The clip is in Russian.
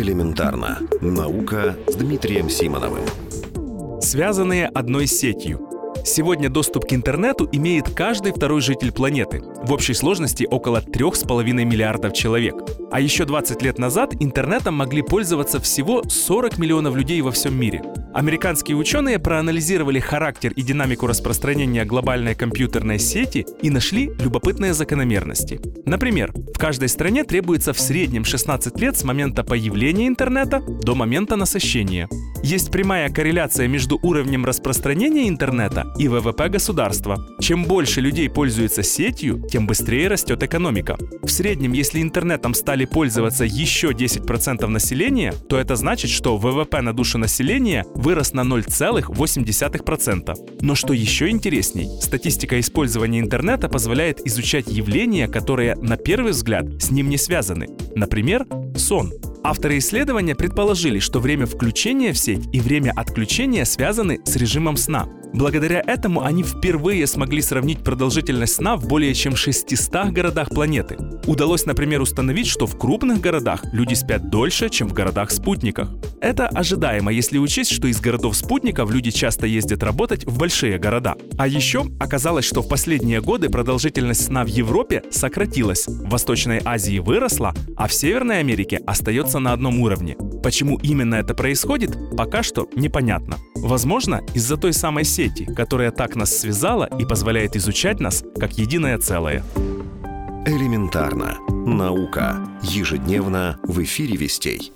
Элементарно. Наука с Дмитрием Симоновым. Связанные одной сетью. Сегодня доступ к интернету имеет каждый второй житель планеты. В общей сложности около 3,5 миллиардов человек. А еще 20 лет назад интернетом могли пользоваться всего 40 миллионов людей во всем мире. Американские ученые проанализировали характер и динамику распространения глобальной компьютерной сети и нашли любопытные закономерности. Например, в каждой стране требуется в среднем 16 лет с момента появления интернета до момента насыщения. Есть прямая корреляция между уровнем распространения интернета и ВВП государства. Чем больше людей пользуются сетью, тем быстрее растет экономика. В среднем, если интернетом стали пользоваться еще 10% населения, то это значит, что ВВП на душу населения вырос на 0,8%. Но что еще интересней, статистика использования интернета позволяет изучать явления, которые на первый взгляд с ним не связаны. Например, сон. Авторы исследования предположили, что время включения в сеть и время отключения связаны с режимом сна. Благодаря этому они впервые смогли сравнить продолжительность сна в более чем 600 городах планеты. Удалось, например, установить, что в крупных городах люди спят дольше, чем в городах-спутниках. Это ожидаемо, если учесть, что из городов-спутников люди часто ездят работать в большие города. А еще оказалось, что в последние годы продолжительность сна в Европе сократилась, в Восточной Азии выросла, а в Северной Америке остается на одном уровне. Почему именно это происходит, пока что непонятно. Возможно, из-за той самой сети, которая так нас связала и позволяет изучать нас как единое целое. Элементарно. Наука. Ежедневно в эфире «Вестей».